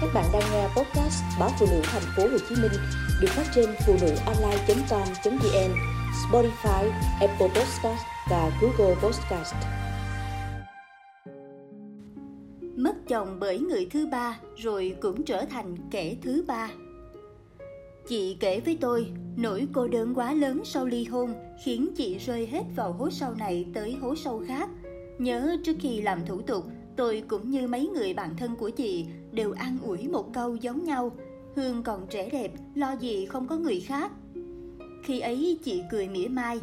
Các bạn đang nghe podcast báo phụ nữ thành phố Hồ Chí Minh được phát trên phụ nữ online.com.vn, Spotify, Apple Podcast và Google Podcast. Mất chồng bởi người thứ ba rồi cũng trở thành kẻ thứ ba. Chị kể với tôi, nỗi cô đơn quá lớn sau ly hôn khiến chị rơi hết vào hố sâu này tới hố sâu khác. Nhớ trước khi làm thủ tục, tôi cũng như mấy người bạn thân của chị đều an ủi một câu giống nhau. Hương còn trẻ đẹp, lo gì không có người khác. Khi ấy chị cười mỉa mai,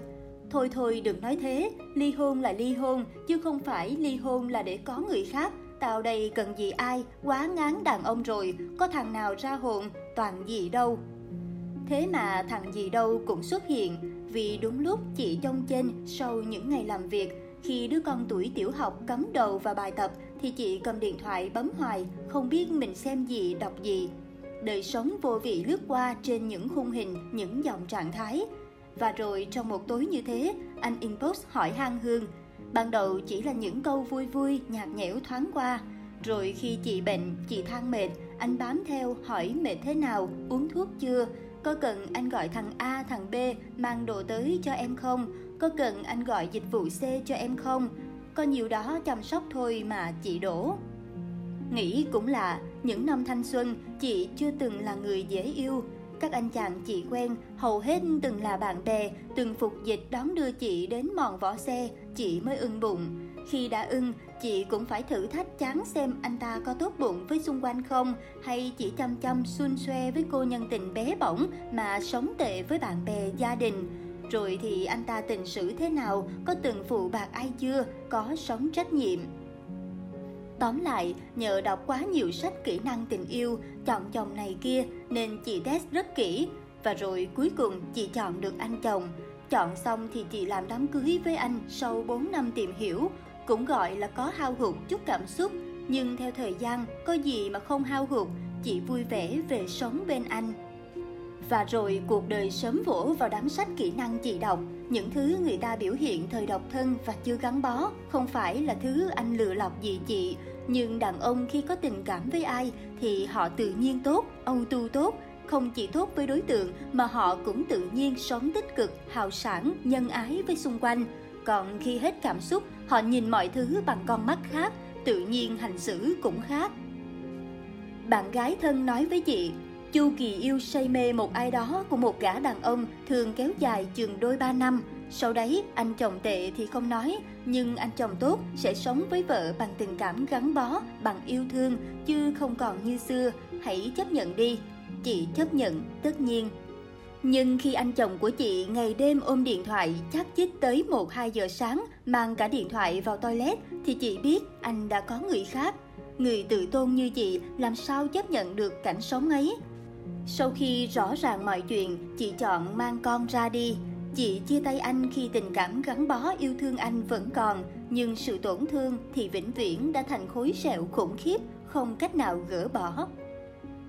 Thôi thôi đừng nói thế, ly hôn là ly hôn, chứ không phải ly hôn là để có người khác. Tao đây cần gì ai, quá ngán đàn ông rồi, có thằng nào ra hồn, toàn gì đâu. Thế mà thằng gì đâu cũng xuất hiện, vì đúng lúc chị trông trên sau những ngày làm việc, khi đứa con tuổi tiểu học cắm đầu vào bài tập thì chị cầm điện thoại bấm hoài, không biết mình xem gì, đọc gì. Đời sống vô vị lướt qua trên những khung hình, những dòng trạng thái. Và rồi trong một tối như thế, anh inbox hỏi Han Hương. Ban đầu chỉ là những câu vui vui, nhạt nhẽo thoáng qua. Rồi khi chị bệnh, chị than mệt, anh bám theo hỏi mệt thế nào, uống thuốc chưa, có cần anh gọi thằng A, thằng B mang đồ tới cho em không? Có cần anh gọi dịch vụ xe cho em không? Có nhiều đó chăm sóc thôi mà chị đổ. Nghĩ cũng lạ, những năm thanh xuân, chị chưa từng là người dễ yêu. Các anh chàng chị quen, hầu hết từng là bạn bè, từng phục dịch đón đưa chị đến mòn vỏ xe, chị mới ưng bụng. Khi đã ưng, chị cũng phải thử thách chán xem anh ta có tốt bụng với xung quanh không, hay chỉ chăm chăm xuân xoe với cô nhân tình bé bỏng mà sống tệ với bạn bè, gia đình. Rồi thì anh ta tình xử thế nào, có từng phụ bạc ai chưa, có sống trách nhiệm. Tóm lại, nhờ đọc quá nhiều sách kỹ năng tình yêu, chọn chồng này kia nên chị test rất kỹ. Và rồi cuối cùng chị chọn được anh chồng. Chọn xong thì chị làm đám cưới với anh sau 4 năm tìm hiểu, cũng gọi là có hao hụt chút cảm xúc. Nhưng theo thời gian, có gì mà không hao hụt, chị vui vẻ về sống bên anh. Và rồi cuộc đời sớm vỗ vào đám sách kỹ năng chị đọc, những thứ người ta biểu hiện thời độc thân và chưa gắn bó, không phải là thứ anh lựa lọc gì chị. Nhưng đàn ông khi có tình cảm với ai thì họ tự nhiên tốt, âu tu tốt, không chỉ tốt với đối tượng mà họ cũng tự nhiên sống tích cực, hào sản, nhân ái với xung quanh. Còn khi hết cảm xúc, họ nhìn mọi thứ bằng con mắt khác, tự nhiên hành xử cũng khác. Bạn gái thân nói với chị, chu kỳ yêu say mê một ai đó của một gã đàn ông thường kéo dài chừng đôi ba năm. Sau đấy, anh chồng tệ thì không nói, nhưng anh chồng tốt sẽ sống với vợ bằng tình cảm gắn bó, bằng yêu thương, chứ không còn như xưa. Hãy chấp nhận đi. Chị chấp nhận, tất nhiên. Nhưng khi anh chồng của chị ngày đêm ôm điện thoại chắc chích tới 1-2 giờ sáng mang cả điện thoại vào toilet thì chị biết anh đã có người khác. Người tự tôn như chị làm sao chấp nhận được cảnh sống ấy. Sau khi rõ ràng mọi chuyện, chị chọn mang con ra đi. Chị chia tay anh khi tình cảm gắn bó yêu thương anh vẫn còn, nhưng sự tổn thương thì vĩnh viễn đã thành khối sẹo khủng khiếp, không cách nào gỡ bỏ.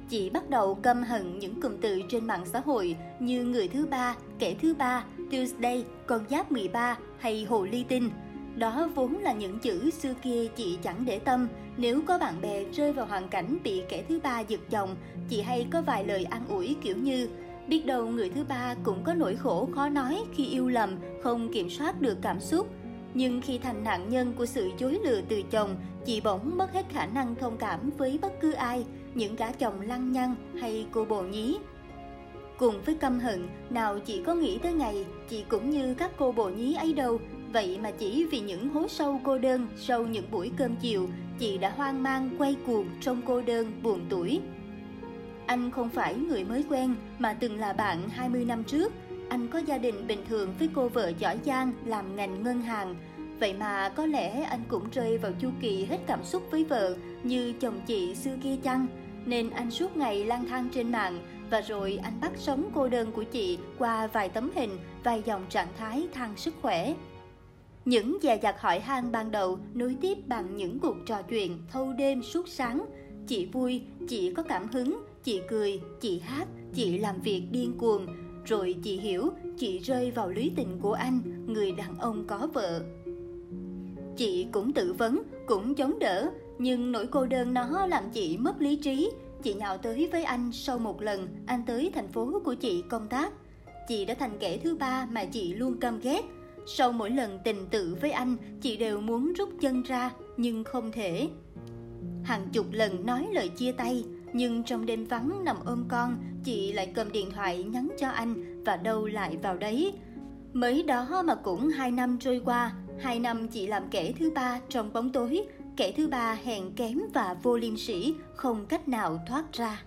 Chị bắt đầu căm hận những cụm từ trên mạng xã hội như người thứ ba, kẻ thứ ba, Tuesday, con giáp 13 hay hồ ly tinh. Đó vốn là những chữ xưa kia chị chẳng để tâm. Nếu có bạn bè rơi vào hoàn cảnh bị kẻ thứ ba giật chồng, chị hay có vài lời an ủi kiểu như Biết đâu người thứ ba cũng có nỗi khổ khó nói khi yêu lầm, không kiểm soát được cảm xúc. Nhưng khi thành nạn nhân của sự dối lừa từ chồng, chị bỗng mất hết khả năng thông cảm với bất cứ ai, những gã chồng lăng nhăng hay cô bồ nhí. Cùng với căm hận, nào chị có nghĩ tới ngày chị cũng như các cô bồ nhí ấy đâu, vậy mà chỉ vì những hố sâu cô đơn sau những buổi cơm chiều, chị đã hoang mang quay cuồng trong cô đơn buồn tuổi. Anh không phải người mới quen mà từng là bạn 20 năm trước. Anh có gia đình bình thường với cô vợ giỏi giang làm ngành ngân hàng. Vậy mà có lẽ anh cũng rơi vào chu kỳ hết cảm xúc với vợ như chồng chị xưa kia chăng? Nên anh suốt ngày lang thang trên mạng và rồi anh bắt sống cô đơn của chị qua vài tấm hình, vài dòng trạng thái than sức khỏe. Những dè dặt hỏi han ban đầu nối tiếp bằng những cuộc trò chuyện thâu đêm suốt sáng. Chị vui, chị có cảm hứng, chị cười, chị hát, chị làm việc điên cuồng. Rồi chị hiểu, chị rơi vào lưới tình của anh, người đàn ông có vợ. Chị cũng tự vấn, cũng chống đỡ, nhưng nỗi cô đơn nó làm chị mất lý trí. chị nhào tới với anh sau một lần anh tới thành phố của chị công tác. Chị đã thành kẻ thứ ba mà chị luôn căm ghét. Sau mỗi lần tình tự với anh, chị đều muốn rút chân ra, nhưng không thể. Hàng chục lần nói lời chia tay, nhưng trong đêm vắng nằm ôm con, chị lại cầm điện thoại nhắn cho anh và đâu lại vào đấy. Mới đó mà cũng hai năm trôi qua, hai năm chị làm kẻ thứ ba trong bóng tối, kẻ thứ ba hèn kém và vô liêm sĩ, không cách nào thoát ra.